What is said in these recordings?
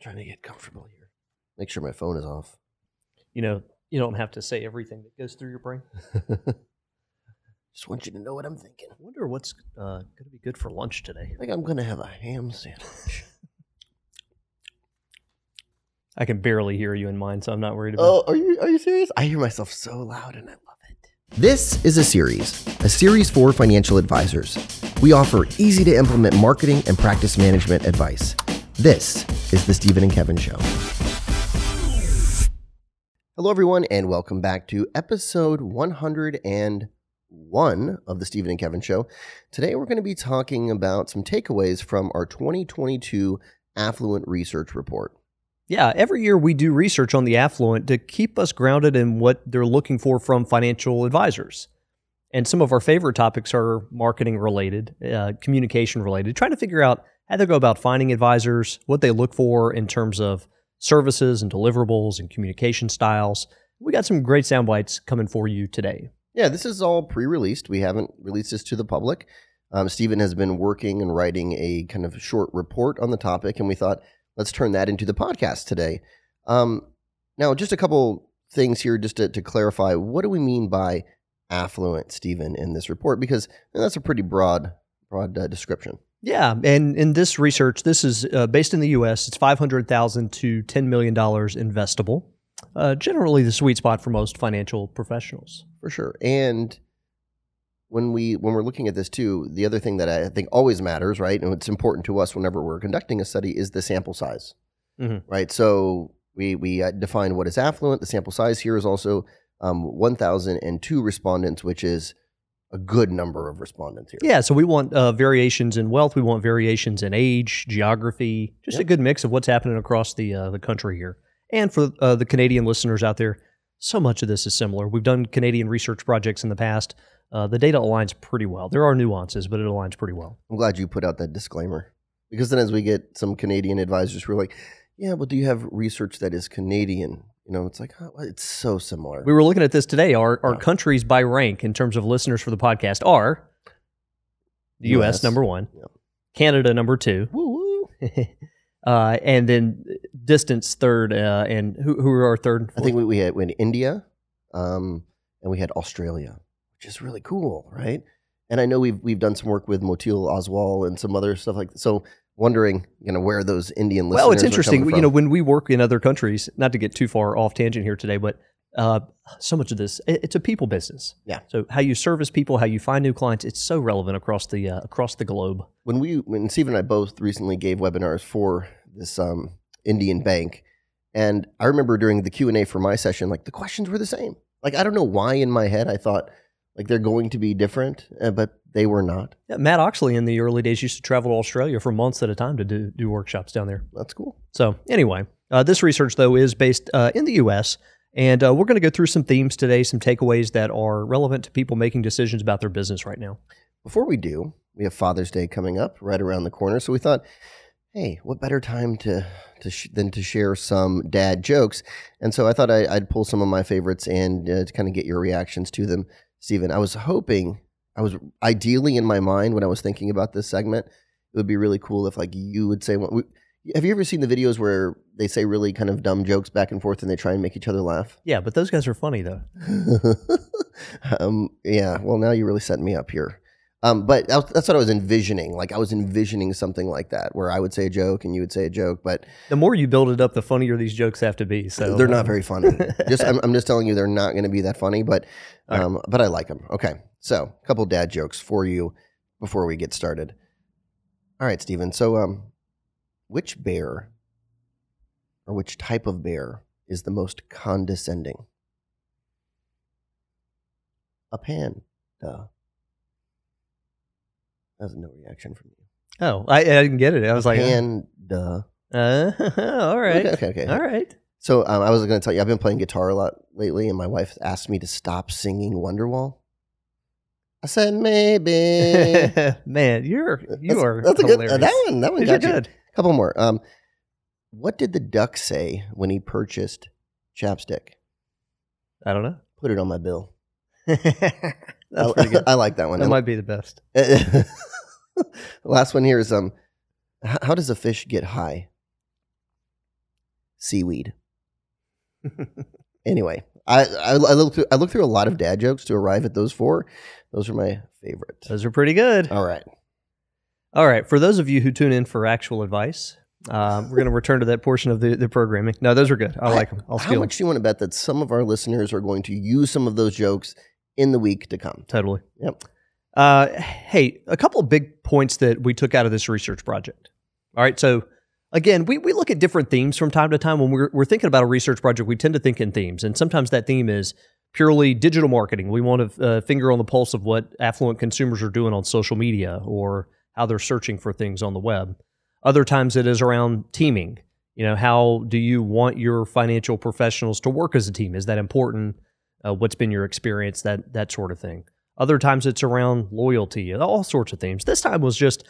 Trying to get comfortable here. Make sure my phone is off. You know, you don't have to say everything that goes through your brain. Just want you to know what I'm thinking. I wonder what's uh, going to be good for lunch today. I think I'm gonna have a ham sandwich. I can barely hear you in mine, so I'm not worried about. oh, are you are you serious? I hear myself so loud and I love it. This is a series, a series for financial advisors. We offer easy to implement marketing and practice management advice. This is the Stephen and Kevin Show. Hello, everyone, and welcome back to episode 101 of the Stephen and Kevin Show. Today, we're going to be talking about some takeaways from our 2022 Affluent Research Report. Yeah, every year we do research on the affluent to keep us grounded in what they're looking for from financial advisors. And some of our favorite topics are marketing related, uh, communication related, trying to figure out how they go about finding advisors, what they look for in terms of services and deliverables and communication styles. We got some great sound bites coming for you today. Yeah, this is all pre released. We haven't released this to the public. Um, Stephen has been working and writing a kind of short report on the topic, and we thought, let's turn that into the podcast today. Um, now, just a couple things here just to, to clarify. What do we mean by affluent, Stephen, in this report? Because that's a pretty broad, broad uh, description. Yeah, and in this research, this is uh, based in the U.S. It's five hundred thousand to ten million dollars investable. Uh, generally, the sweet spot for most financial professionals. For sure. And when we when we're looking at this too, the other thing that I think always matters, right, and it's important to us whenever we're conducting a study is the sample size, Mhm. right? So we we uh, define what is affluent. The sample size here is also um, one thousand and two respondents, which is a good number of respondents here. Yeah, so we want uh, variations in wealth. We want variations in age, geography, just a good mix of what's happening across the uh, the country here. And for uh, the Canadian listeners out there, so much of this is similar. We've done Canadian research projects in the past. Uh, the data aligns pretty well. There are nuances, but it aligns pretty well. I'm glad you put out that disclaimer because then as we get some Canadian advisors who are like, "Yeah, but do you have research that is Canadian?" You know, it's like oh, it's so similar. We were looking at this today. Our, our Yeah. countries by rank in terms of listeners for the podcast are the US, US. number one, Yep. Canada number two, Woo woo. uh, and then distance third. Uh, and who, who are our third? I think we, we had we had India, um, and we had Australia, which is really cool, right? And I know we've we've done some work with Motilal Oswal and some other stuff like that. so. Wondering, you know, where those Indian listeners. Well, it's interesting. You know, when we work in other countries, not to get too far off tangent here today, but uh, so much of this, it's a people business. Yeah. So how you service people, how you find new clients, it's so relevant across the uh, across the globe. when we when Steve and I both recently gave webinars for this um, Indian bank, and I remember during the Q and A for my session, like the questions were the same. Like I don't know why in my head I thought like they're going to be different, uh, but they were not. Yeah, Matt Oechsli in the early days used to travel to Australia for months at a time to do, do workshops down there. That's cool. So anyway, uh, this research though is based uh, in the U.S. and uh, we're going to go through some themes today, some takeaways that are relevant to people making decisions about their business right now. Before we do, we have Father's Day coming up right around the corner, so we thought, hey, what better time to to sh- than to share some dad jokes? And so I thought I, I'd pull some of my favorites and uh, to kind of get your reactions to them, Stephen. I was hoping, I was ideally in my mind when I was thinking about this segment, it would be really cool if like you would say what. we- Have you ever seen the videos where they say really kind of dumb jokes back and forth and they try and make each other laugh? Yeah, but those guys are funny though. um, yeah. Well, now you really set me up here. Um, but that was- that's what I was envisioning. Like I was envisioning something like that, where I would say a joke and you would say a joke, but The more you build it up, the funnier these jokes have to be. So they're not um, very funny. just I'm, I'm just telling you, they're not going to be that funny. But All right. um, but I like them. Okay, so a couple dad jokes for you before we get started. All right, Stephen. So um, which bear or which type of bear is the most condescending? A panda. That was no reaction from you. Oh, I, I didn't get it. I was like, Panda. uh, all right, Okay, okay, okay. all right. So um, I was going to tell you, I've been playing guitar a lot lately, and my wife asked me to stop singing Wonderwall. I said maybe. Man, you're you That's- are that's a good. That one, that one got you. good. couple more. Um, what did the duck say when he purchased chapstick? I don't know. Put it on my bill. That's I, pretty good. I like that one. That might be the best. Last one here is um, h- how does a fish get high? seaweed. anyway, I, I, I looked through, I looked through a lot of dad jokes to arrive at those four. Those are my favorite. Those are pretty good. All right. All right. For those of you who tune in for actual advice, uh, we're going to return to that portion of the, the programming. No, those are good. I like them. I'll How steal them. much do you want to bet that some of our listeners are going to use some of those jokes in the week to come? Totally. Yep. Uh, hey, a couple of big points that we took out of this research project. All right. So, again, we, we look at different themes from time to time. When we're, we're thinking about a research project, we tend to think in themes. And sometimes that theme is purely digital marketing. We want a uh, finger on the pulse of what affluent consumers are doing on social media or how they're searching for things on the web. Other times it is around teaming. You know, how do you want your financial professionals to work as a team? Is that important? Uh, what's been your experience? That that sort of thing. Other times it's around loyalty, all sorts of themes. This time was just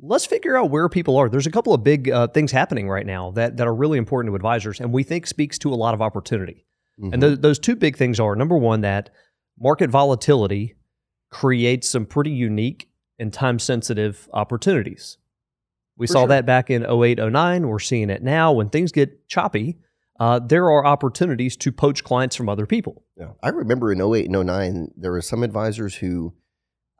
let's figure out where people are. There's a couple of big uh, things happening right now that that are really important to advisors, and we think speaks to a lot of opportunity. Mhm. And th- those two big things are number one, that market volatility creates some pretty unique and time sensitive opportunities. We For saw sure. that back in 08, 09. We're seeing it now. When things get choppy, uh, there are opportunities to poach clients from other people. Yeah. I remember in 08 and 09, there were some advisors who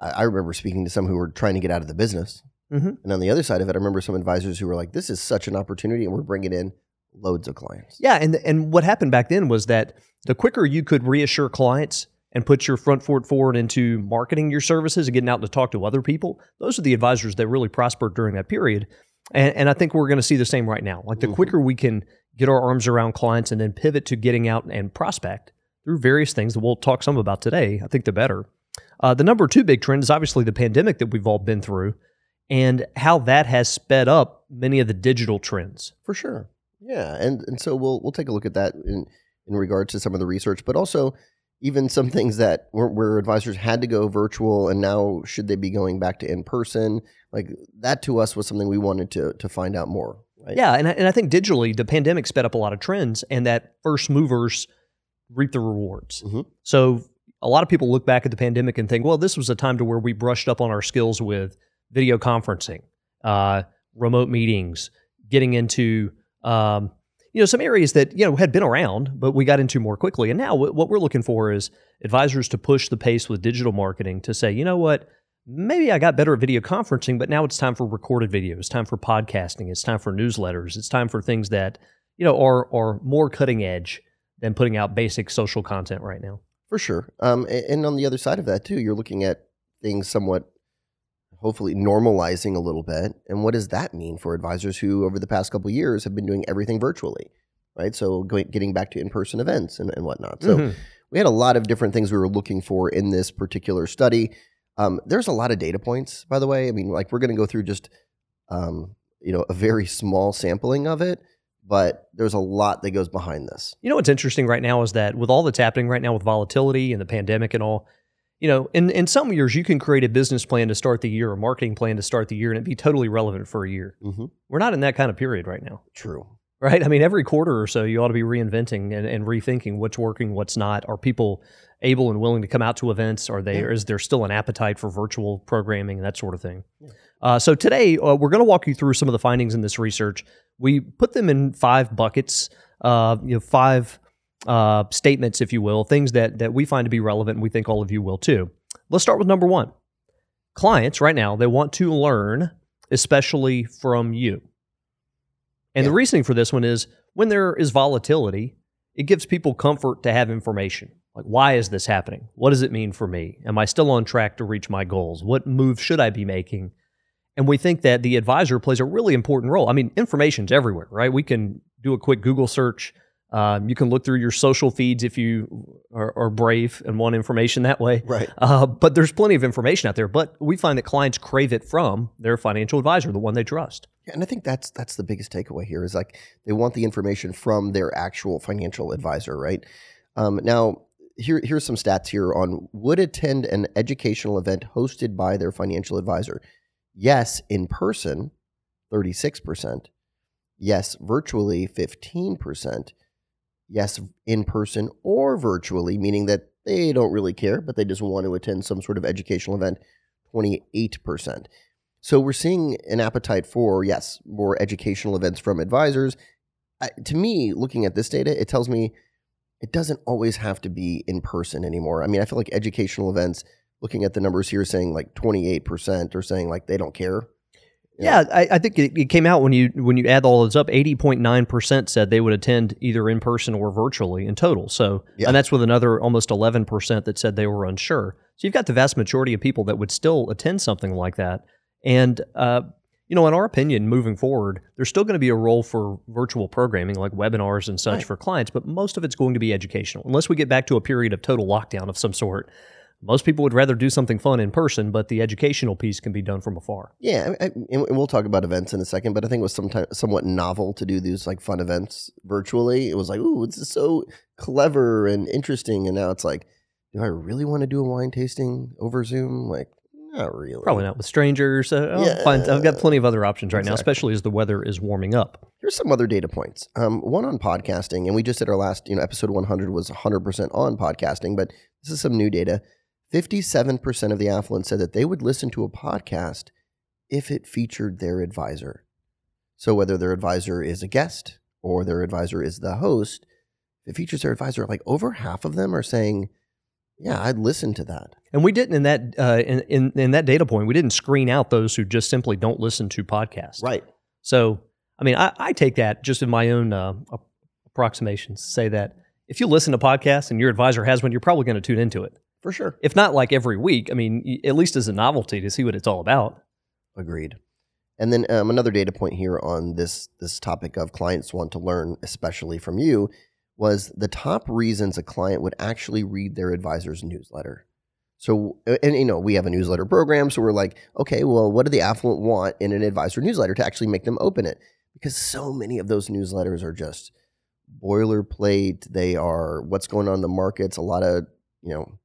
I, remember speaking to some who were trying to get out of the business. Mhm. And on the other side of it, I remember some advisors who were like, this is such an opportunity and we're bringing in loads of clients. Yeah, and and what happened back then was that the quicker you could reassure clients and put your front foot forward into marketing your services and getting out to talk to other people, those are the advisors that really prospered during that period. And, and I think we're going to see the same right now. Like the Mhm. quicker we can get our arms around clients and then pivot to getting out and prospect through various things that we'll talk some about today, I think the better. Uh, the number two big trend is obviously the pandemic that we've all been through and how that has sped up many of the digital trends. For sure. Yeah. And and so we'll we'll take a look at that in, in regards to some of the research, but also even some things that where, where advisors had to go virtual and now should they be going back to in person? Like that to us was something we wanted to to find out more. Right? Yeah, and I, and I think digitally, the pandemic sped up a lot of trends, and that first movers reap the rewards. Mhm. So a lot of people look back at the pandemic and think, well, this was a time to where we brushed up on our skills with video conferencing, uh, remote meetings, getting into um, you know some areas that you know had been around, but we got into more quickly. And now what what we're looking for is advisors to push the pace with digital marketing to say, you know what. Maybe I got better at video conferencing, but now it's time for recorded video. It's time for podcasting. It's time for newsletters. It's time for things that you know are are more cutting edge than putting out basic social content right now. For sure. Um, and on the other side of that too, you're looking at things somewhat, hopefully normalizing a little bit. And what does that mean for advisors who, over the past couple of years, have been doing everything virtually, right? So going, getting back to in-person events and, and whatnot. So Mhm. we had a lot of different things we were looking for in this particular study. Um, there's a lot of data points, by the way. I mean, like we're going to go through just, um, you know, a very small sampling of it, but there's a lot that goes behind this. You know what's interesting right now is that with all that's happening right now with volatility and the pandemic and all, you know, in, in some years you can create a business plan to start the year, a marketing plan to start the year, and it be totally relevant for a year. Mm-hmm. We're not in that kind of period right now. True. Right? I mean, every quarter or so, you ought to be reinventing and, and rethinking what's working, what's not. Are people able and willing to come out to events? Are they? Yeah. Is there still an appetite for virtual programming and that sort of thing? Uh, so today, uh, we're going to walk you through some of the findings in this research. We put them in five buckets, uh, you know, five uh, statements, if you will, things that that we find to be relevant, and we think all of you will too. Let's start with number one. Clients right now they want to learn, especially from you. And the reasoning for this one is when there is volatility, it gives people comfort to have information. Like, why is this happening? What does it mean for me? Am I still on track to reach my goals? What move should I be making? And we think that the advisor plays a really important role. I mean, information's everywhere, right? We can do a quick Google search. Um, you can look through your social feeds if you are, are brave and want information that way. Right. Uh, but there's plenty of information out there. But we find that clients crave it from their financial advisor, the one they trust. Yeah, and I think that's that's the biggest takeaway here is like they want the information from their actual financial advisor, right? Um, now, here here's some stats here on would attend an educational event hosted by their financial advisor. Yes, in person, thirty six percent. Yes, virtually, fifteen percent. Yes, in person or virtually, meaning that they don't really care, but they just want to attend some sort of educational event, twenty eight percent. So we're seeing an appetite for, yes, more educational events from advisors I, to me, looking at this data, it tells me it doesn't always have to be in person anymore. I mean, I feel like educational events, looking at the numbers here, saying like 28% are saying like they don't care. Yeah, I, I think it, it came out when you when you add all those up. Eighty point nine percent said they would attend either in person or virtually in total. So, Yeah. and that's with another almost eleven percent that said they were unsure. So you've got the vast majority of people that would still attend something like that. And uh, you know, in our opinion, moving forward, there's still going to be a role for virtual programming like webinars and such Right. for clients, but most of it's going to be educational, unless we get back to a period of total lockdown of some sort. Most people would rather do something fun in person, but the educational piece can be done from afar. Yeah, I, I, and we'll talk about events in a second, but I think it was sometimes somewhat novel to do these like fun events virtually. It was like, ooh, this is so clever and interesting, and now it's like, do I really want to do a wine tasting over Zoom? Like, not really. Probably not with strangers. Uh, Yeah. find- I've got plenty of other options right now, especially as the weather is warming up. Here's some other data points. Um, one on podcasting, and we just did our last, you know, episode 100 was 100% on podcasting, but this is some new data. 57% of the affluent said that they would listen to a podcast if it featured their advisor. So whether their advisor is a guest or their advisor is the host, if it features their advisor, like over half of them are saying, "Yeah, I'd listen to that." And we didn't in that uh, in, in in that data point. We didn't screen out those who just simply don't listen to podcasts. Right. So, I mean, I, I take that just in my own uh, approximations. to Say that if you listen to podcasts and your advisor has one, you're probably going to tune into it. For sure. If not like every week, I mean, at least as a novelty to see what it's all about. Agreed. And then um, another data point here on this this topic of clients want to learn, especially from you, was the top reasons a client would actually read their advisor's newsletter. So, and you know, we have a newsletter program, so we're like, okay, well, what do the affluent want in an advisor newsletter to actually make them open it? Because so many of those newsletters are just boilerplate. They are what's going on in the markets, a lot of you know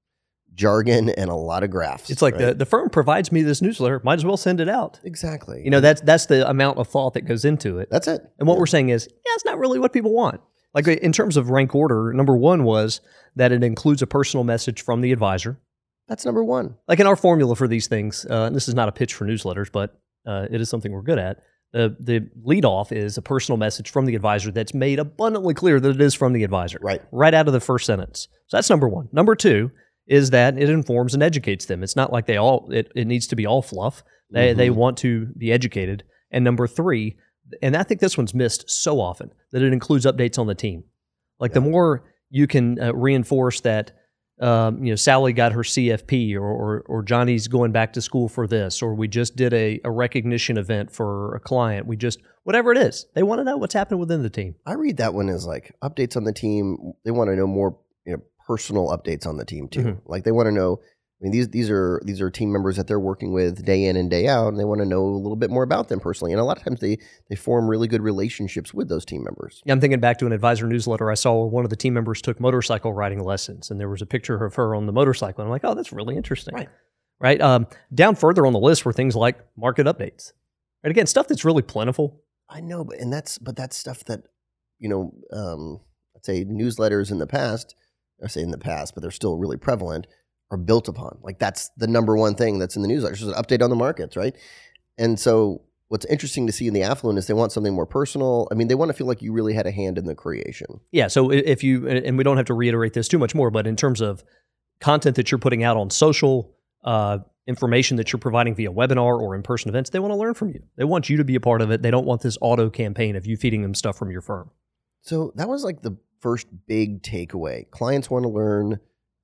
jargon and a lot of graphs. It's like right? the the firm provides me this newsletter, might as well send it out. exactly. You know, that's that's the amount of thought that goes into it. that's it. And what Yeah. we're saying is, yeah, it's not really what people want. Like in terms of rank order, number one was that it includes a personal message from the advisor. That's number one. Like in our formula for these things, uh, and this is not a pitch for newsletters, but uh, it is something we're good at. The the lead off is a personal message from the advisor that's made abundantly clear that it is from the advisor, Right. right out of the first sentence. So that's number one. Number two is that it informs and educates them. It's not like they all it, it needs to be all fluff. They they Mhm. want to be educated. And number three, and I think this one's missed so often that it includes updates on the team. Like the more you can uh, reinforce that, um, you know, Sally got her CFP, or, or or Johnny's going back to school for this, or we just did a, a recognition event for a client. We just whatever it is, they want to know what's happening within the team. I read that one as like updates on the team. They want to know more, you know, personal updates on the team too. Mhm. Like they want to know. I mean, these these are these are team members that they're working with day in and day out, and they want to know a little bit more about them personally. And a lot of times they they form really good relationships with those team members. Yeah, I'm thinking back to an advisor newsletter I saw where one of the team members took motorcycle riding lessons, and there was a picture of her on the motorcycle. And I'm like, oh, that's really interesting. Right. Right. Um, down further on the list were things like market updates. Right. Again, stuff that's really plentiful. I know, but and that's but that's stuff that you know, um, I'd say newsletters in the past. I say in the past, but they're still really prevalent. Are built upon like that's the number one thing that's in the newsletter. It's just an update on the markets, right? And so, what's interesting to see in the affluent is they want something more personal. I mean, they want to feel like you really had a hand in the creation. Yeah. So if you, and we don't have to reiterate this too much more, but in terms of content that you're putting out on social, uh, information that you're providing via webinar or in person events, they want to learn from you. They want you to be a part of it. They don't want this auto campaign of you feeding them stuff from your firm. So that was like the first big takeaway. Clients want to learn,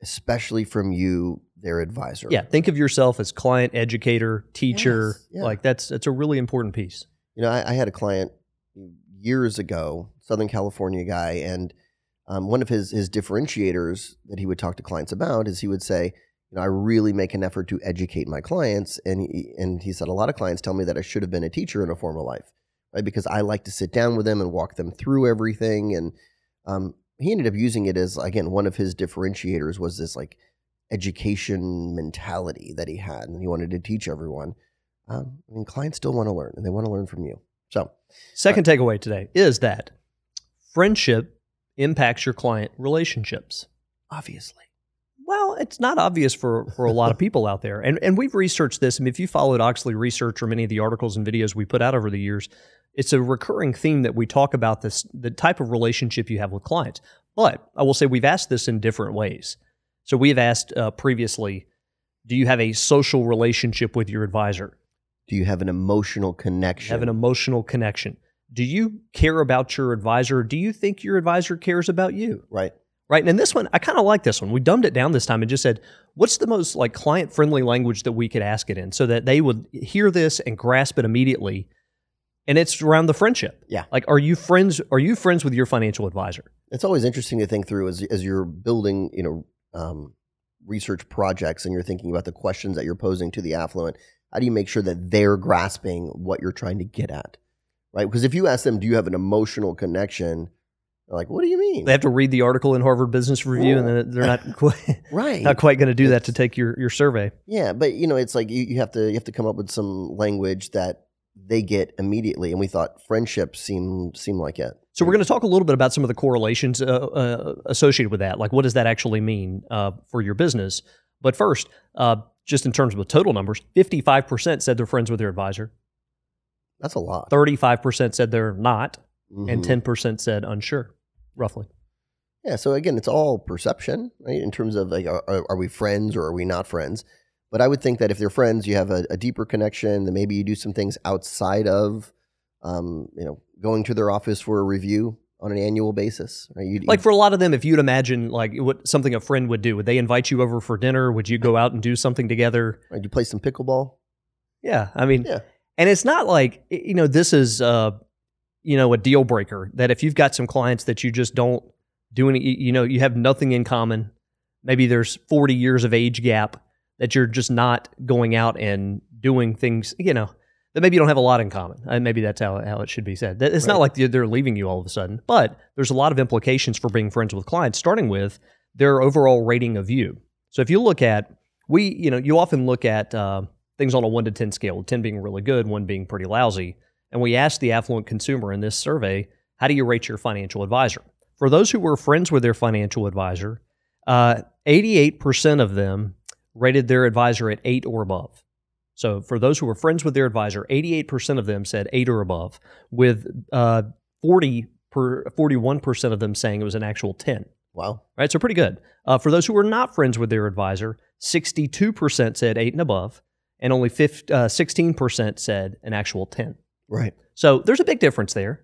especially from you, their advisor. Yeah. Think of yourself as client, educator, teacher. Yes, yeah. Like that's, that's a really important piece. You know, I, I had a client years ago, Southern California guy, and um, one of his his differentiators that he would talk to clients about is he would say, you know, I really make an effort to educate my clients, and he, and he said a lot of clients tell me that I should have been a teacher in a former life, right? Because I like to sit down with them and walk them through everything, and um, he ended up using it as again one of his differentiators was this like education mentality that he had, and he wanted to teach everyone. Um, I mean, clients still want to learn, and they want to learn from you. So, Second takeaway today is that friendship impacts your client relationships. obviously, Well, it's not obvious for, for a lot of people out there. And and we've researched this. I mean, if you followed Oechsli Research or many of the articles and videos we put out over the years, it's a recurring theme that we talk about this the type of relationship you have with clients. But I will say we've asked this in different ways. So we have asked uh, previously, do you have a social relationship with your advisor? Do you have an emotional connection? Have an emotional connection. Do you care about your advisor? Do you think your advisor cares about you? right. Right. And in this one, I kind of like this one. We dumbed it down this time and just said, what's the most like client friendly language that we could ask it in so that they would hear this and grasp it immediately. And it's around the friendship. Yeah. Like, are you friends? Are you friends with your financial advisor? It's always interesting to think through as as you're building, you know, um, research projects and you're thinking about the questions that you're posing to the affluent. How do you make sure that they're grasping what you're trying to get at, right? Because if you ask them, "Do you have an emotional connection?" They're like, "What do you mean?" They have to read the article in Harvard Business Review, and then they're not quite, right. not quite going to do that to take your, your survey. Yeah, but you know, it's like you, you have to you have to come up with some language that they get immediately. And we thought friendship seemed seemed like it. So we're going to talk a little bit about some of the correlations uh, uh, associated with that. Like, what does that actually mean uh, for your business? But first, uh, just in terms of total numbers, fifty-five percent said they're friends with their advisor. That's a lot. Thirty-five percent said they're not, and Mhm. ten percent said unsure. Roughly. Yeah. So again, it's all perception, right? In terms of like, are, are we friends or are we not friends? But I would think that if they're friends, you have a, a deeper connection. Then maybe you do some things outside of, um, you know, going to their office for a review on an annual basis. Right? You, Like for a lot of them, if you'd imagine like what something a friend would do, would they invite you over for dinner? Would you go out and do something together? right, you play some pickleball. Yeah, I mean, Yeah. and it's not like you know this is uh, you know a deal breaker that if you've got some clients that you just don't do any, you know, you have nothing in common. Maybe there's 40 years of age gap that you're just not going out and doing things, you know, that maybe you don't have a lot in common. And maybe that's how, how it should be said. It's not like they're- they're leaving you all of a sudden, but there's a lot of implications for being friends with clients, starting with their overall rating of you. So if you look at, we, you know, you often look at uh, things on a one to 10 scale, 10 being really good, one being pretty lousy. And we asked the affluent consumer in this survey, how do you rate your financial advisor? For those who were friends with their financial advisor, uh, 88% of them rated their advisor at eight or above. So for those who were friends with their advisor, 88% of them said eight or above, with uh, 40 per, 41% of them saying it was an actual 10 Wow. right? So pretty good. Uh, for those who were not friends with their advisor, 62% said eight and above, and only 15, uh, 16% said an actual 10. Right. So there's a big difference there.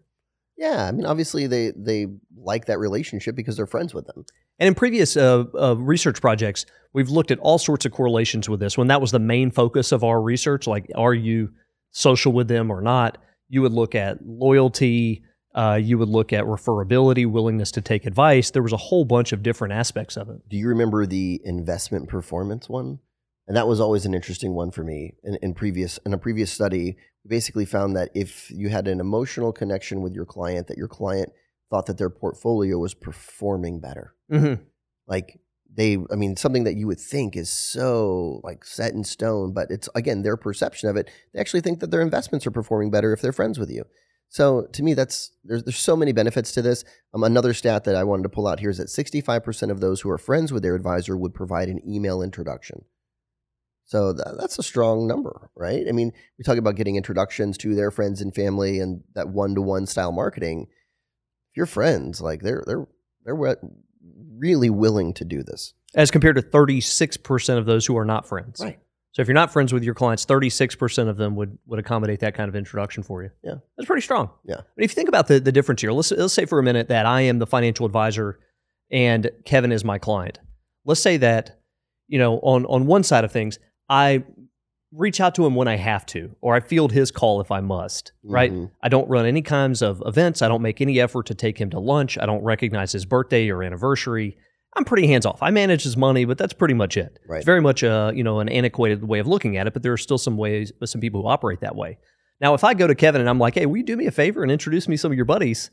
Yeah. I mean, obviously they they like that relationship because they're friends with them. And in previous uh, uh, research projects, we've looked at all sorts of correlations with this. When that was the main focus of our research, like are you social with them or not, you would look at loyalty, uh, you would look at referability, willingness to take advice. There was a whole bunch of different aspects of it. Do you remember the investment performance one? And that was always an interesting one for me. In, in previous in a previous study, we basically found that if you had an emotional connection with your client, that your client thought that their portfolio was performing better. Mm-hmm. Like they, I mean, something that you would think is so like set in stone, but it's again their perception of it. They actually think that their investments are performing better if they're friends with you. So to me, that's there's there's so many benefits to this. Um, another stat that I wanted to pull out here is that 65% of those who are friends with their advisor would provide an email introduction. So tha- that's a strong number, right? I mean, we talk about getting introductions to their friends and family and that one-to-one style marketing. If you're friends, like they're they're they're really willing to do this. as compared to 36% of those who are not friends. Right. So if you're not friends with your clients, 36% of them would would accommodate that kind of introduction for you. Yeah. That's pretty strong. Yeah. But if you think about the, the difference here, let's let's say for a minute that I am the financial advisor and Kevin is my client. Let's say that, you know, on on one side of things, I reach out to him when I have to, or I field his call if I must, right? Mhm. I don't run any kinds of events. I don't make any effort to take him to lunch. I don't recognize his birthday or anniversary. I'm pretty hands off. I manage his money, but that's pretty much it. Right. It's very much a you know an antiquated way of looking at it, but there are still some ways, some people who operate that way. Now, if I go to Kevin and I'm like, "Hey, will you do me a favor and introduce me some of your buddies?"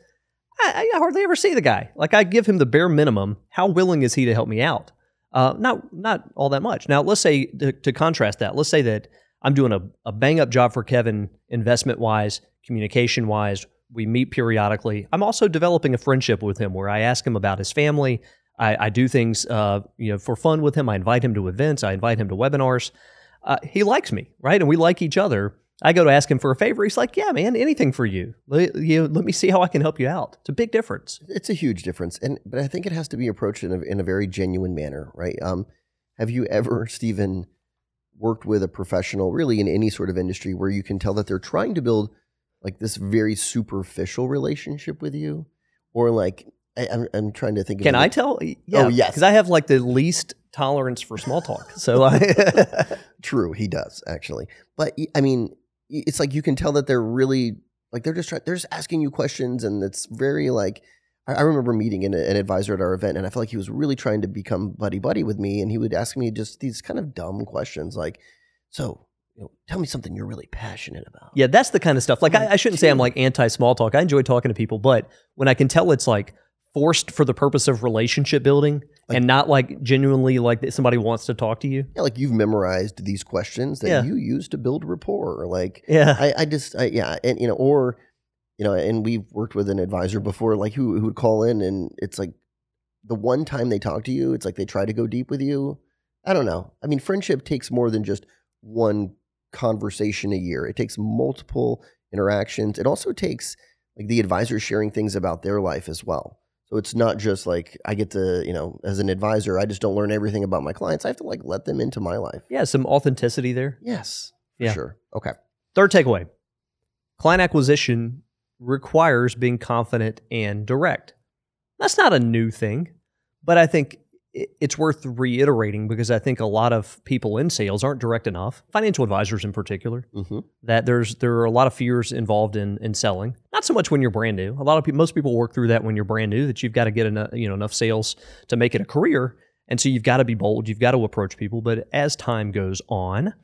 I, I hardly ever see the guy. Like I give him the bare minimum. How willing is he to help me out? Uh, not not all that much. Now, let's say to, to contrast that, let's say that I'm doing a, a bang up job for Kevin, investment wise, communication wise. We meet periodically. I'm also developing a friendship with him where I ask him about his family. I, I do things, uh, you know, for fun with him. I invite him to events. I invite him to webinars. Uh, he likes me, right? And we like each other. I go to ask him for a favor. He's like, "Yeah, man, anything for you. Let, you let me see how I can help you out." It's a big difference. It's a huge difference, and but I think it has to be approached in a, in a very genuine manner, right? Um, have you ever, Stephen, worked with a professional, really in any sort of industry, where you can tell that they're trying to build like this very superficial relationship with you, or like I, am I'm, I'm trying to think. Of. Can I tell? Yeah, Oh, yes. because I have like the least tolerance for small talk. So I, True, he does actually. But I mean, it's like you can tell that they're really like they're just trying. They're just asking you questions, and it's very like. I remember meeting an, an advisor at our event, and I felt like he was really trying to become buddy buddy with me, and he would ask me just these kind of dumb questions, like, "So, you know, tell me something you're really passionate about." yeah, that's the kind of stuff. Like I, I shouldn't say I'm like anti small talk. I enjoy talking to people, but when I can tell it's like forced for the purpose of relationship building Like- and not like genuinely like that somebody wants to talk to you. Yeah, like you've memorized these questions that Yeah. you use to build rapport. Like, Yeah. I, I just, I, yeah, and you know, or you know, and we've worked with an advisor before, like who who would call in, and it's like the one time they talk to you, it's like they try to go deep with you. I don't know. I mean, friendship takes more than just one conversation a year. It takes multiple interactions. It also takes like the advisor sharing things about their life as well. So it's not just like I get to, you know, as an advisor, I just don't learn everything about my clients. I have to like let them into my life. Yeah, some authenticity there. Yes. Yeah. Sure. Okay. Third takeaway client acquisition requires being confident and direct. That's not a new thing, but I think it's worth reiterating because I think a lot of people in sales aren't direct enough, financial advisors in particular, Mm-hmm. that there's there are a lot of fears involved in in selling. Not so much when you're brand new. A lot of people, most people work through that when you're brand new. That you've got to get enough, you know, enough sales to make it a career, and so you've got to be bold. You've got to approach people. But as time goes on,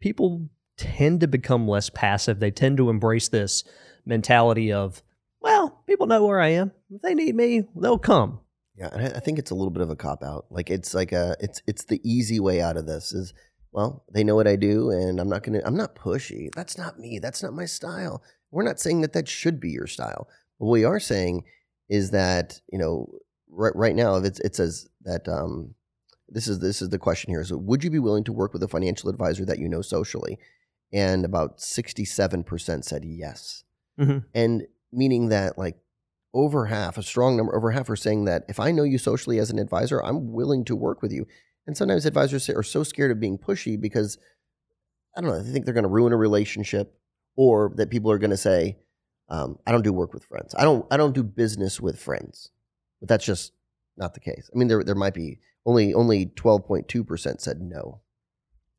people tend to become less passive. They tend to embrace this mentality of, well, people know where I am. If they need me, they'll come. Yeah, and I I think it's a little bit of a cop out. Like it's like a it's it's the easy way out of this is well, they know what I do and I'm not going to I'm not pushy. That's not me. That's not my style. We're not saying that that should be your style. What we are saying is that, you know, right right now if it's it says that um this is this is the question here. So would you be willing to work with a financial advisor that you know socially? And about 67% said yes. Mhm. And meaning that like over half, a strong number, over half are saying that if I know you socially as an advisor, I'm willing to work with you. And sometimes advisors are so scared of being pushy because I don't know, they think they're going to ruin a relationship, or that people are going to say, um, "I don't do work with friends. I don't. I don't do business with friends." But that's just not the case. I mean, there there might be only only twelve point two percent said no.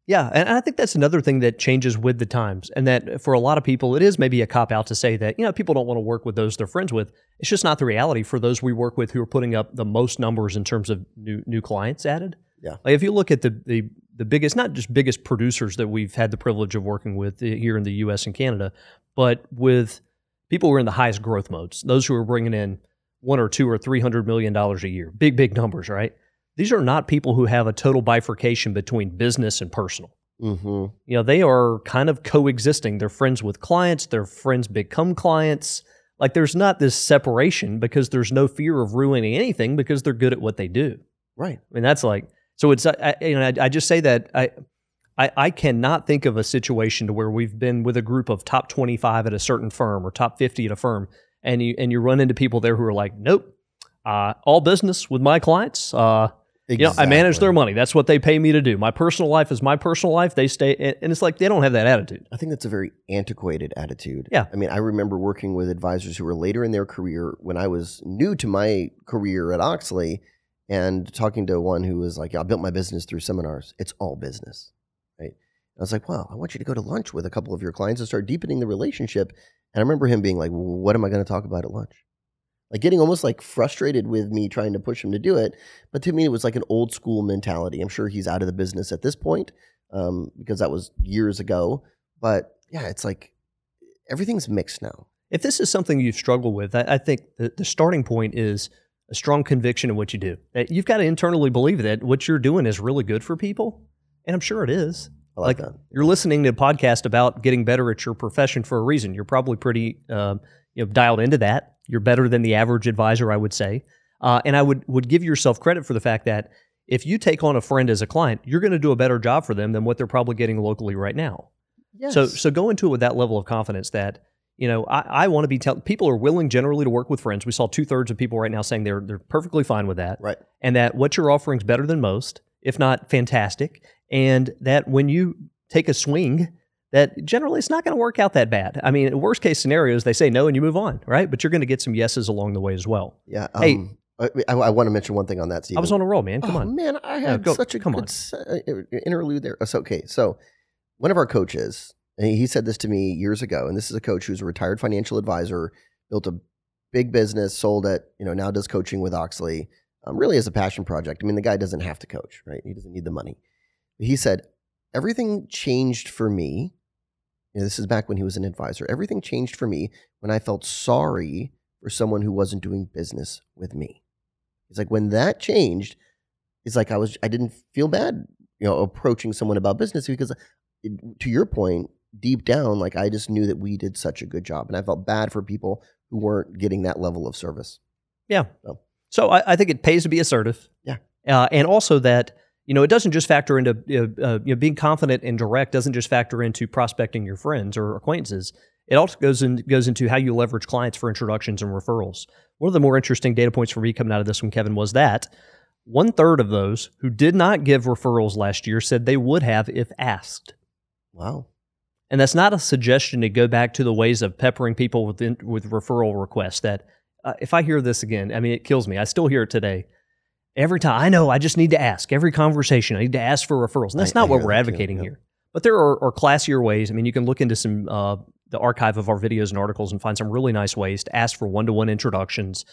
Yeah, and I think that's another thing that changes with the times, and that for a lot of people, it is maybe a cop out to say that you know people don't want to work with those they're friends with. It's just not the reality for those we work with who are putting up the most numbers in terms of new new clients added. Yeah. like if you look at the the the biggest, not just biggest producers that we've had the privilege of working with uh, here in the U.S. and Canada, but with people who are in the highest growth modes, those who are bringing in one or two or three hundred million dollars a year, big big numbers, right? These are not people who have a total bifurcation between business and personal. Mm-hmm. you know they are kind of coexisting. They're friends with clients. Their friends become clients. Like there's not this separation because there's no fear of ruining anything because they're good at what they do. Right. i mean that's like so it's I, you know I, I just say that I, I i cannot think of a situation to where we've been with a group of top 25 at a certain firm or top 50 at a firm and you and you run into people there who are like nope. Uh, all business with my clients. Uh, you know, I manage their money. That's what they pay me to do. My personal life is my personal life. They stay, and and it's like they don't have that attitude. I think that's a very antiquated attitude. Yeah. I mean, I remember working with advisors who were later in their career when I was new to my career at Oechsli and talking to one who was like, I built my business through seminars. It's all business. Right. I was like, well, I want you to go to lunch with a couple of your clients and start deepening the relationship. And I remember him being like, well, what am I going to talk about at lunch? Like getting almost like frustrated with me trying to push him to do it. But to me, it was like an old school mentality. I'm sure he's out of the business at this point um, because that was years ago. But yeah, it's like everything's mixed now. If this is something you've struggled with, I, I think the, the starting point is a strong conviction in what you do. You've got to internally believe that what you're doing is really good for people, and I'm sure it is. I like, Like, that. You're listening to a podcast about getting better at your profession for a reason. You're probably pretty um, you know dialed into that. You're better than the average advisor, I would say. Uh, and I would would give yourself credit for the fact that if you take on a friend as a client, you're going to do a better job for them than what they're probably getting locally right now. Yes. So so go into it with that level of confidence that you know I, I want to be tell people are willing generally to work with friends. We saw two thirds of people right now saying they're they're perfectly fine with that, right. and that what you're offering is better than most, if not fantastic, and that when you take a swing. That generally it's not going to work out that bad. I mean, worst case scenario is they say no and you move on, right? But you're going to get some yeses along the way as well. Yeah. Hey. Um, I, I, I want to mention one thing on that, Stephen. I was on a roll, man. Come oh, on. man! I had go- such a come good on. uh, interlude there. So, okay, so one of our coaches, and he said this to me years ago, and this is a coach who's a retired financial advisor, built a big business, sold it, you know, now does coaching with Oechsli, um, really as a passion project. I mean, the guy doesn't have to coach, right? He doesn't need the money. He said everything changed for me. you know, this is back when he was an advisor. Everything changed for me when I felt sorry for someone who wasn't doing business with me. It's like, when that changed, it's like I was, I didn't feel bad, you know, approaching someone about business because, it, to your point, deep down, like I just knew that we did such a good job, and I felt bad for people who weren't getting that level of service. Yeah. So. So I, I think it pays to be assertive. Yeah. Uh, and also that you know it doesn't just factor into uh, uh, you know, being confident and direct doesn't just factor into prospecting your friends or acquaintances. It also goes in, goes into how you leverage clients for introductions and referrals. One of the more interesting data points for me coming out of this one, Kevin, was that one third of those who did not give referrals last year said they would have if asked. Wow. And that's not a suggestion to go back to the ways of peppering people with in, with referral requests. That uh, if I hear this again, I mean, it kills me. I still hear it today. Every time I know, I just need to ask. Every conversation, I need to ask for referrals. And that's I- I not what we're too, advocating yeah. here. But there are, are classier ways. I mean, you can look into some uh, the archive of our videos and articles and find some really nice ways to ask for one to one introductions,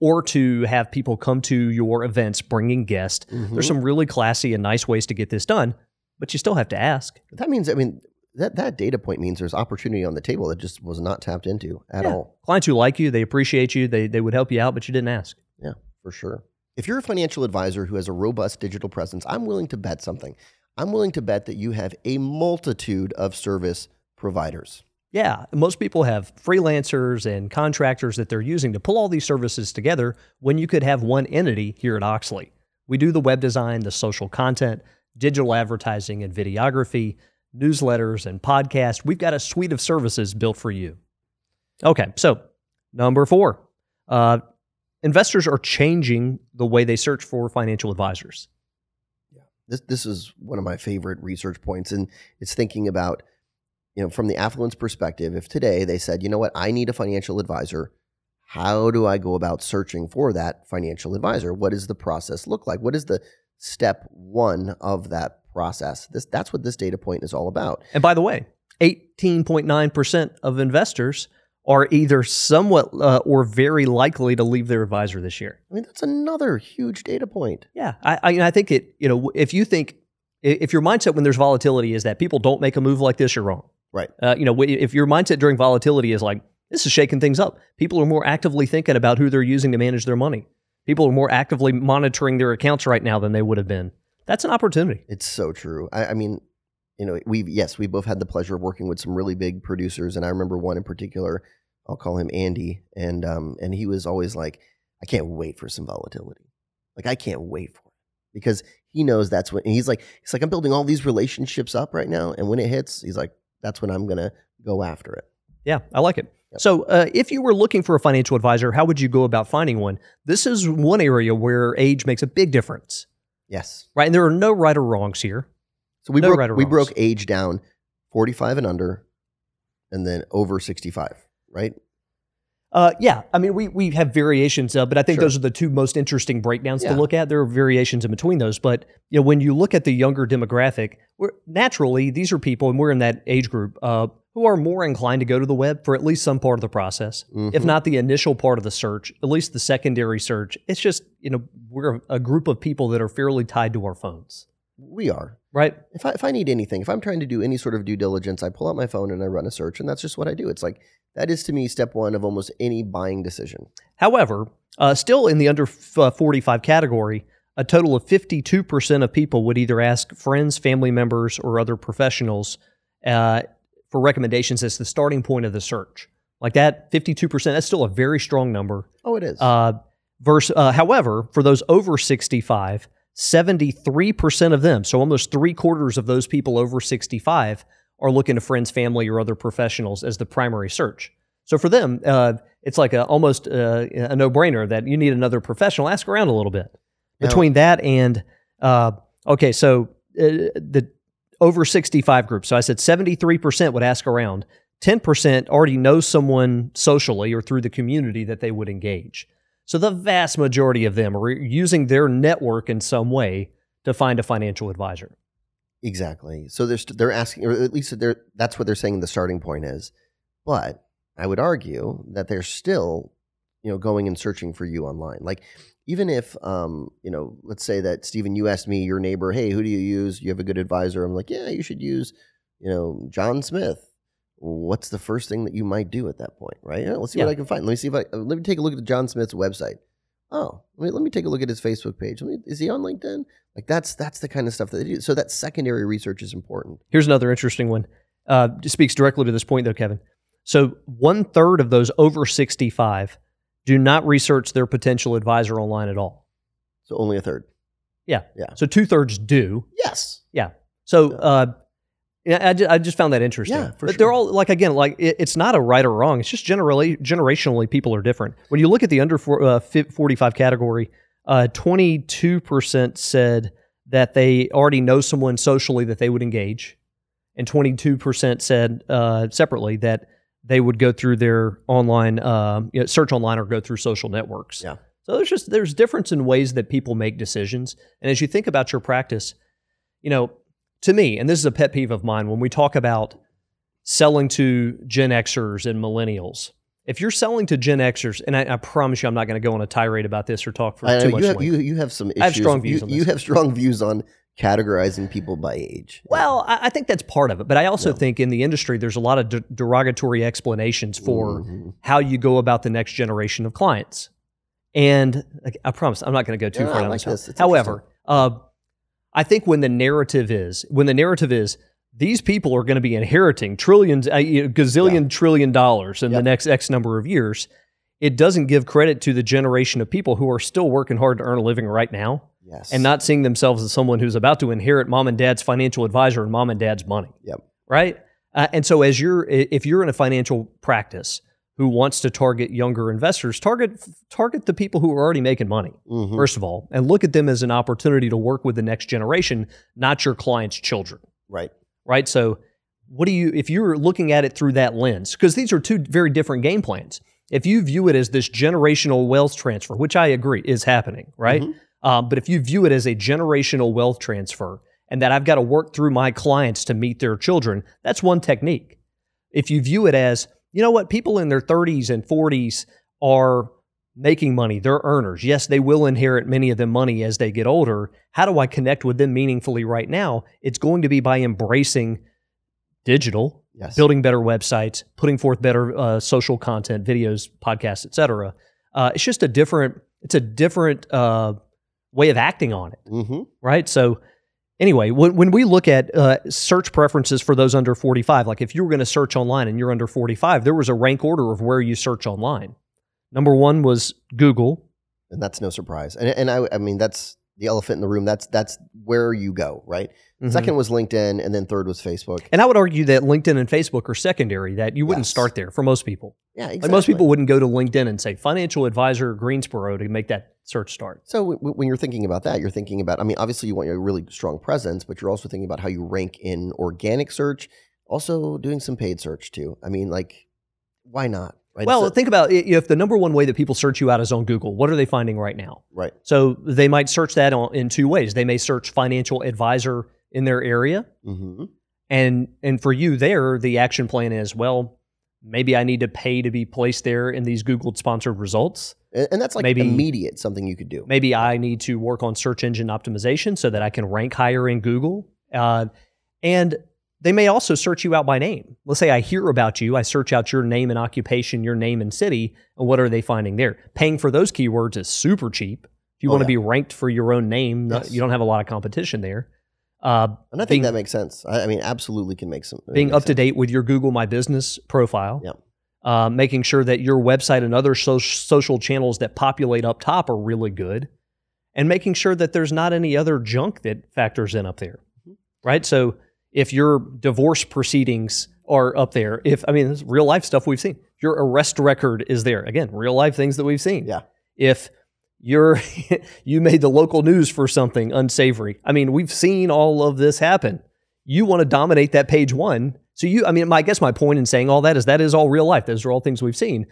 or to have people come to your events bringing guests. Mhm. There's some really classy and nice ways to get this done, but you still have to ask. That means, I mean, that that data point means there's opportunity on the table that just was not tapped into at Yeah. all. clients who like you, they appreciate you, they they would help you out, but you didn't ask. Yeah, for sure. If you're a financial advisor who has a robust digital presence, I'm willing to bet something. I'm willing to bet that you have a multitude of service providers. Yeah, most people have freelancers and contractors that they're using to pull all these services together when you could have one entity here at Oechsli. We do the web design, the social content, digital advertising and videography, newsletters and podcasts. We've got a suite of services built for you. Okay, so number four, uh, investors are changing the way they search for financial advisors. Yeah. This this is one of my favorite research points, and it's thinking about, you know, from the affluence perspective. If today they said, you know what, I need a financial advisor, how do I go about searching for that financial advisor? What does the process look like? What is the step one of that process? This that's what this data point is all about. And by the way, 18.9% of investors are either somewhat uh, or very likely to leave their advisor this year. I mean, that's another huge data point. Yeah, I, I, I think it. You know, if you think if your mindset when there's volatility is that people don't make a move like this, you're wrong. Right. Uh, you know, if your mindset during volatility is like this is shaking things up, people are more actively thinking about who they're using to manage their money. People are more actively monitoring their accounts right now than they would have been. That's an opportunity. It's so true. I, I mean, you know, we yes, we both had the pleasure of working with some really big producers, and I remember one in particular. I'll call him Andy, and um, and he was always like, I can't wait for some volatility. Like I can't wait for it because he knows that's when he's like, he's like, I'm building all these relationships up right now, and when it hits, he's like, that's when I'm gonna go after it. Yeah, I like it. Yep. So, uh, if you were looking for a financial advisor, how would you go about finding one? This is one area where age makes a big difference, Yes. right? And there are no right or wrongs here. So we No broke right we broke age down, 45 and under, and then over 65. Right. Uh, yeah, I mean, we we have variations, uh, but I think Sure. those are the two most interesting breakdowns Yeah. to look at. There are variations in between those, but you know, when you look at the younger demographic, we're, naturally these are people, and we're in that age group, uh, who are more inclined to go to the web for at least some part of the process, if Mhm. not the initial part of the search, at least the secondary search. It's just you know we're a group of people that are fairly tied to our phones, we are. right? if I, if I need anything, if I'm trying to do any sort of due diligence, I pull out my phone and I run a search, and that's just what I do. It's like that is to me step one of almost any buying decision. However, uh, still in the under f- uh, 45 category, a total of 52% of people would either ask friends, family members, or other professionals uh, for recommendations as the starting point of the search. Like that, 52%, that's still a very strong number. Oh, it is. Uh, Verse, uh, however, for those over 65, 73% of them, so almost three quarters of those people over 65, are looking to friends, family, or other professionals as the primary search. So for them, uh, it's like a, almost uh, a no brainer that you need another professional. Ask around a little bit. Now- Between that and, uh, okay, so uh, the over 65 group. So I said 73% would ask around. 10% already know someone socially or through the community that they would engage. So the vast majority of them are using their network in some way to find a financial advisor. Exactly. So they're st- they're asking, or at least they're that's what they're saying the starting point is. But I would argue that they're still, you know, going and searching for you online. Like even if, um, you know, let's say that Stephen, you asked me, your neighbor, hey, who do you use? You have a good advisor. I'm like, yeah, you should use, you know, John Smith. What's the first thing that you might do at that point, right? Yeah, let's see what I can find. Let me see if I uh, let me take a look at John Smith's website. Oh, let me, let me take a look at his Facebook page. Let me, is he on LinkedIn? Like that's that's the kind of stuff that they do. So that secondary research is important. Here's another interesting one. Uh, it speaks directly to this point, though, Kevin. So one third of those over 65 do not research their potential advisor online at all. So only a third. Yeah. Yeah. So two thirds do. Yes. Yeah. So uh, yeah, I, ju- I just found that interesting. Yeah, for but they're all like again, like it, it's not a right or wrong. It's just generally generationally people are different. When you look at the under uh, 45 category, uh, 22% said that they already know someone socially that they would engage, and 22% said uh, separately that they would go through their online um, you know, search online or go through social networks. Yeah. So there's just there's difference in ways that people make decisions, and as you think about your practice, you know, to me, and this is a pet peeve of mine, when we talk about selling to Gen Xers and millennials, if you're selling to Gen Xers, and I, I promise you, I'm not going to go on a tirade about this or talk for I know too you much. have, you you have some issues. I have strong views You, on you have strong views on categorizing people by age. Well, I, I think that's part of it, but I also Yeah. think in the industry there's a lot of de- derogatory explanations for Mhm. how you go about the next generation of clients. And I promise, I'm not going to go too No, far down like this. this. It's However, uh, I think when the narrative is when the narrative is these people are going to be inheriting trillions, a gazillion trillion dollars in the next X number of years, it doesn't give credit to the generation of people who are still working hard to earn a living right now yes, and not seeing themselves as someone who's about to inherit mom and dad's financial advisor and mom and dad's money. Yep. Right. Uh, and so, as you're, if you're in a financial practice who wants to target younger investors, target target the people who are already making money Mhm. first of all, and look at them as an opportunity to work with the next generation, not your client's children. right. Right. So, what do you, if you're looking at it through that lens, because these are two very different game plans. If you view it as this generational wealth transfer, which I agree is happening, right? Mhm. Um, but if you view it as a generational wealth transfer and that I've got to work through my clients to meet their children, that's one technique. If you view it as, you know what, people in their 30s and 40s are making money, they're earners. Yes, they will inherit many of them money as they get older. How do I connect with them meaningfully right now? It's going to be by embracing digital, Yes. building better websites, putting forth better uh, social content, videos, podcasts, etc. Uh, it's just a different. It's a different uh, way of acting on it, hmm right? So, anyway, when, when we look at uh, search preferences for those under forty-five, like if you were going to search online and you're under forty-five, there was a rank order of where you search online. Number one was Google. And that's no surprise. And and I I mean that's the elephant in the room. That's that's where you go, right? Mhm. Second was LinkedIn, and then third was Facebook. and I would argue that LinkedIn and Facebook are secondary. That you wouldn't Yes. start there for most people. Yeah, exactly. Like most people wouldn't go to LinkedIn and say financial advisor Greensboro to make that search start. So w- w- when you're thinking about that, you're thinking about. I mean, obviously you want a really strong presence, but you're also thinking about how you rank in organic search. Also doing some paid search too. I mean, like, why not? Right. Well, So- think about i- if the number one way that people search you out is on Google, what are they finding right now? right. So they might search that on, in two ways. They may search financial advisor in their area, hmm and and for you there, the action plan is well, maybe I need to pay to be placed there in these Google sponsored results. And, and that's like Maybe- immediate something you could do. Maybe I need to work on search engine optimization so that I can rank higher in Google. Uh, and they may also search you out by name. Let's say I hear about you, I search out your name and occupation, your name and city, and what are they finding there? Paying for those keywords is super cheap. If you Oh, want to yeah. be ranked for your own name, Yes. you don't have a lot of competition there. Uh, And I think being- that makes sense. I, I mean, absolutely can make some being up to date with your Google My Business profile. Yep. uh, making sure that your website and other so- social channels that populate up top are really good, and making sure that there's not any other junk that factors in up there, right? So if your divorce proceedings are up there, if I mean, this is real life stuff we've seen, your arrest record is there. Again, real life things that we've seen. Yeah. If you're you made the local news for something unsavory. I mean, we've seen all of this happen. You want to dominate that page one. So you I mean, my, I guess my point in saying all that is that is all real life. Those are all things we've seen.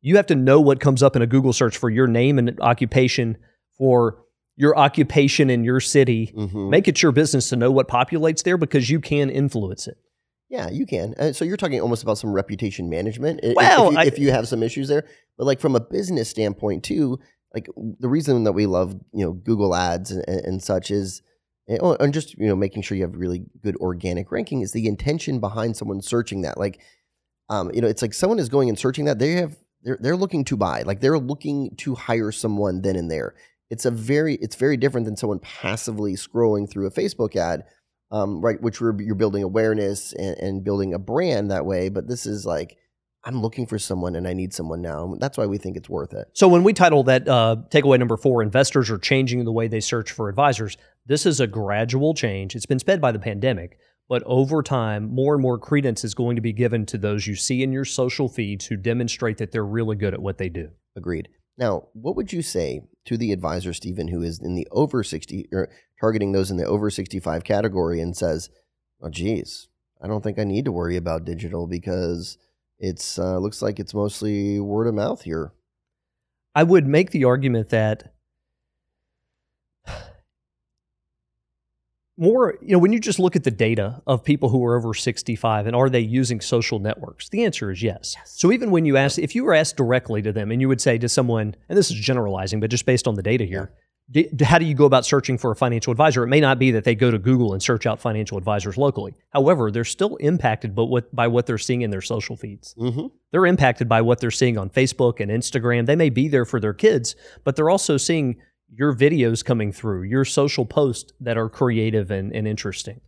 You have to know what comes up in a Google search for your name and occupation for your occupation in your city. Mhm. Make it your business to know what populates there because you can influence it. Yeah, you can. Uh, so you're talking almost about some reputation management. Well, if, you, I- if you have some issues there, but like from a business standpoint too, like the reason that we love you know Google Ads and, and and such is, and oh, just you know making sure you have really good organic ranking is the intention behind someone searching that. Like, um, you know, it's like someone is going and searching that they have they're they're looking to buy, like they're looking to hire someone then and there. It's a very it's very different than someone passively scrolling through a Facebook ad um, right, which you're building awareness and, and building a brand that way. But this is like, I'm looking for someone and I need someone now. That's why we think it's worth it. So when we title that uh, takeaway number four, investors are changing the way they search for advisors. This is a gradual change. It's been sped by the pandemic, but over time, more and more credence is going to be given to those you see in your social feeds who demonstrate that they're really good at what they do. Agreed. Now, what would you say to the advisor, Stephen, who is in the over 60 or targeting those in the over 65 category and says, oh, geez, I don't think I need to worry about digital because it's uh, looks like it's mostly word of mouth here. I would make the argument that more, you know, when you just look at the data of people who are over 65 and are they using social networks, the answer is yes. So even when you ask, if you were asked directly to them and you would say to someone, and this is generalizing, but just based on the data here, d- how do you go about searching for a financial advisor? It may not be that they go to Google and search out financial advisors locally. However, they're still impacted by what, by what they're seeing in their social feeds Mm-hmm. they're impacted by what they're seeing on Facebook and Instagram. They may be there for their kids, but they're also seeing your videos coming through, your social posts that are creative and, and interesting.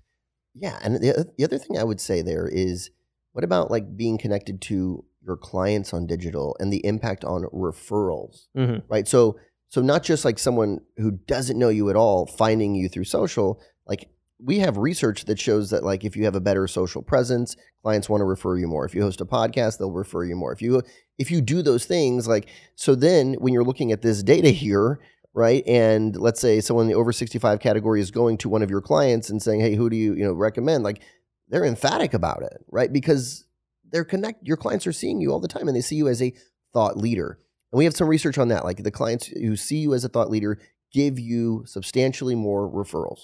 Yeah, and the, oth- the other thing I would say there is, what about like being connected to your clients on digital and the impact on referrals, Mhm. right? So, so not just like someone who doesn't know you at all finding you through social. Like we have research that shows that like if you have a better social presence, clients want to refer you more. If you host a podcast, they'll refer you more. If you if you do those things, like so, then when you're looking at this data here, right? And let's say someone in the over 65 category is going to one of your clients and saying, "Hey, who do you, you know, recommend?" Like they're emphatic about it, right? Because they're connect your clients are seeing you all the time and they see you as a thought leader. And we have some research on that. Like the clients who see you as a thought leader give you substantially more referrals.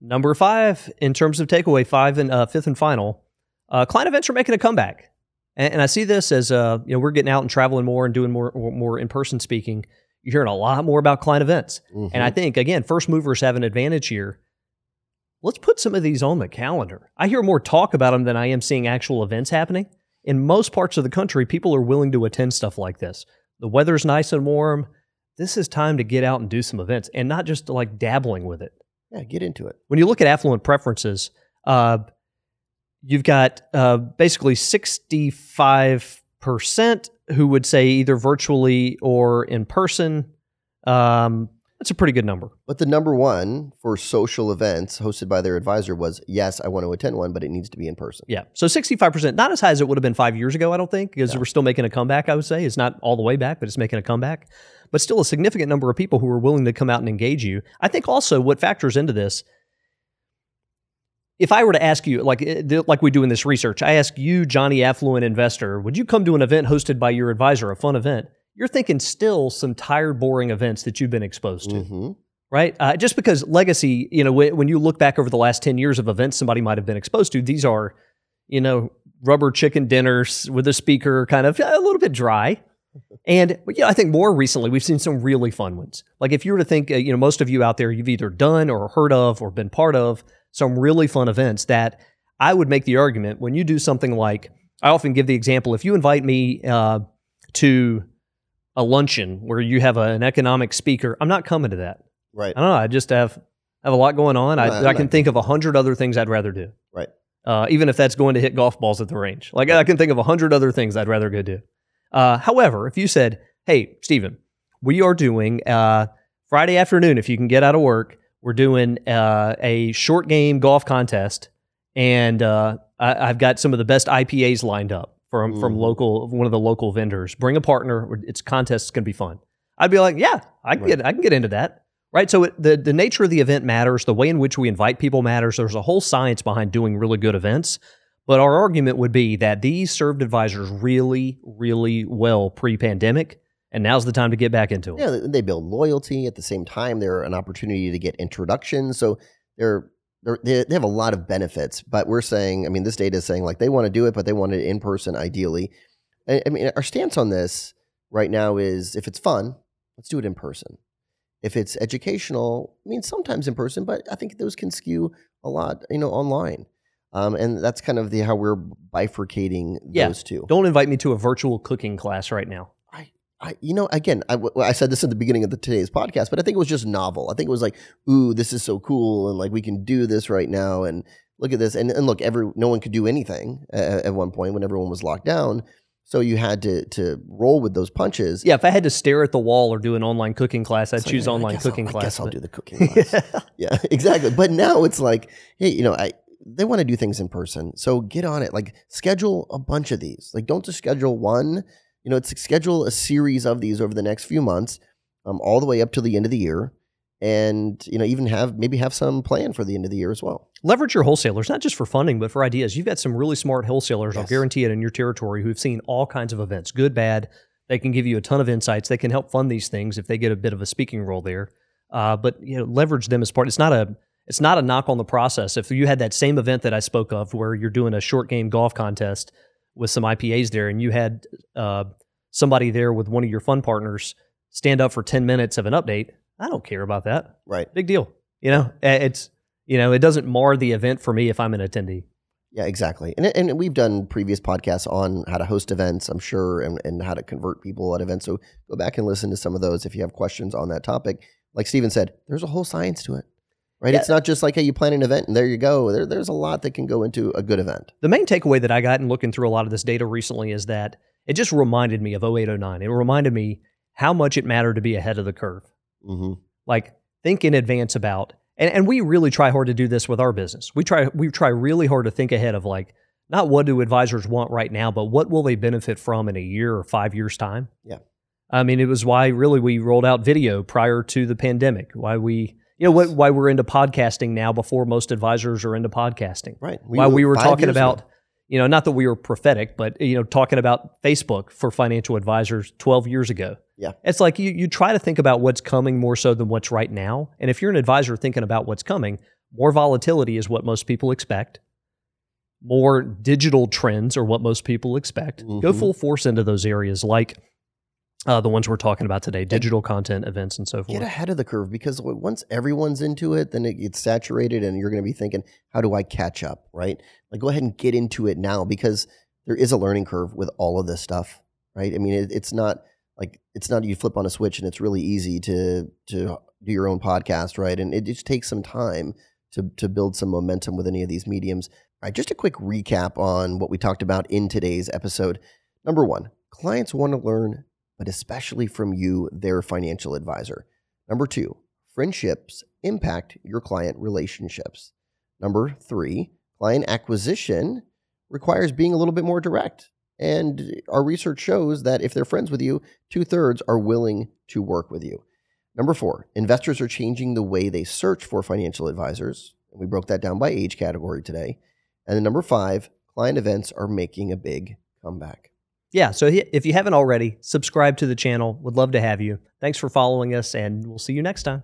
Number five, in terms of takeaway, five and uh, fifth and final, uh, client events are making a comeback, and, and I see this as uh, you know we're getting out and traveling more and doing more more in person speaking. You're hearing a lot more about client events, and I think again, first movers have an advantage here. Let's put some of these on the calendar. I hear more talk about them than I am seeing actual events happening. In most parts of the country, people are willing to attend stuff like this. The weather's nice and warm. This is time to get out and do some events, and not just like dabbling with it yeah, get into it. when you look at affluent preferences, uh, you've got uh, basically 65% who would say either virtually or in person. Um, that's a pretty good number. But the number one for social events hosted by their advisor was yes, I want to attend one, but it needs to be in person. Yeah. So 65%, not as high as it would have been five years ago, I don't think, because No. we're still making a comeback, I would say. It's not all the way back, but it's making a comeback. But still a significant number of people who are willing to come out and engage you. I think also what factors into this, if I were to ask you, like eh, like we do in this research, I ask you, Johnny Affluent Investor, would you come to an event hosted by your advisor, a fun event? You're thinking still some tired, boring events that you've been exposed to hmm right? Uh, just because legacy, you know, when, when you look back over the last 10 years of events somebody might have been exposed to, these are, you know, rubber chicken dinners with a speaker, kind of a little bit dry. And but yeah, I think more recently we've seen some really fun ones. Like if you were to think, uh, you know, most of you out there, you've either done or heard of or been part of some really fun events that I would make the argument when you do something like, I often give the example, if you invite me uh, to a luncheon where you have a- an economic speaker, I'm not coming to that. Right. I don't know. I just have have a lot going on. I, No, I can think of a hundred other things I'd rather do. Right. uh, even if that's going to hit golf balls at the range. Like I can think of a hundred other things I'd rather go do. Uh, however, if you said, "Hey, Stephen, we are doing uh, Friday afternoon. If you can get out of work, we're doing uh, a short game golf contest, and uh, I, have got some of the best IPAs lined up from mm. from local one of the local vendors. Bring a partner. It's contest is going to be fun." I'd be like, "Yeah, I can right. get I can get into that." Right. So it, the the nature of the event matters. The way in which we invite people matters. There's a whole science behind doing really good events. But our argument would be that these served advisors really, really well pre-pandemic and now's the time to get back into them. Yeah, they build loyalty at the same time. They're an opportunity to get introductions. So they're, they're they have a lot of benefits. But we're saying, I mean, this data is saying like they want to do it, but they want it in person ideally. I, I mean, our stance on this right now is if it's fun, let's do it in person. If it's educational, I mean, sometimes in person, but I think those can skew a lot, you know, online. Um, and that's kind of the how we're bifurcating yeah. those two. Don't invite me to a virtual cooking class right now. I, you know, again, I, I said this at the beginning of the today's podcast, but I think it was just novel. I think it was like, ooh, this is so cool, and like we can do this right now, and look at this, and, and look, every no one could do anything at, at one point when everyone was locked down, so you had to to roll with those punches. Yeah, if I had to stare at the wall or do an online cooking class, I'd choose online cooking I'll, class. I guess I'll do the cooking class. yeah. yeah, exactly. But now it's like, hey, you know, I they want to do things in person, so get on it. Like schedule a bunch of these. Like don't just schedule one you know, it's schedule a series of these over the next few months, um, all the way up to the end of the year, and you know, even have maybe have some plan for the end of the year as well. Leverage your wholesalers, not just for funding, but for ideas. You've got some really smart wholesalers. Yes. I'll guarantee it in your territory who've seen all kinds of events, good, bad. They can give you a ton of insights. They can help fund these things if they get a bit of a speaking role there. Uh, but you know, leverage them as part. It's not a it's not a knock on the process. If you had that same event that I spoke of, where you're doing a short game golf contest with some IPAs there, and you had uh, somebody there with one of your fund partners stand up for 10 minutes of an update, I don't care about that. Right. Big deal. You know, it's, you know, it doesn't mar the event for me if I'm an attendee. Yeah, exactly. And, and we've done previous podcasts on how to host events, I'm sure, and, and how to convert people at events. So go back and listen to some of those if you have questions on that topic. Like Stephen said, there's a whole science to it right? Yeah. It's not just like, hey, you plan an event and there you go. There, there's a lot that can go into a good event. The main takeaway that I got in looking through a lot of this data recently is that it just reminded me of 0809. It reminded me how much it mattered to be ahead of the curve. Mm-hmm. Like think in advance about, and, and we really try hard to do this with our business. We try we try really hard to think ahead of like not what do advisors want right now, but what will they benefit from in a year or five years time. Yeah, I mean it was why really we rolled out video prior to the pandemic. Why we you know what, why we're into podcasting now before most advisors are into podcasting. Right. We why we were talking about. Ago you know, not that we were prophetic, but you know, talking about Facebook for financial advisors 12 years ago. Yeah. It's like you you try to think about what's coming more so than what's right now. And if you're an advisor thinking about what's coming, more volatility is what most people expect. More digital trends are what most people expect. Mm-hmm. Go full force into those areas like uh, the ones we're talking about today, digital content events and so forth. Get ahead of the curve because once everyone's into it, then it gets saturated and you're going to be thinking, how do I catch up, right? Like go ahead and get into it now because there is a learning curve with all of this stuff, right? I mean, it, it's not like it's not you flip on a switch and it's really easy to to do your own podcast, right? And it just takes some time to to build some momentum with any of these mediums. All right, just a quick recap on what we talked about in today's episode. Number one, clients want to learn but especially from you, their financial advisor. Number two, friendships impact your client relationships. Number three, client acquisition requires being a little bit more direct. And our research shows that if they're friends with you, two thirds are willing to work with you. Number four, investors are changing the way they search for financial advisors. We broke that down by age category today. And number five, client events are making a big comeback yeah, so if you haven't already, subscribe to the channel. Would love to have you. Thanks for following us, and we'll see you next time.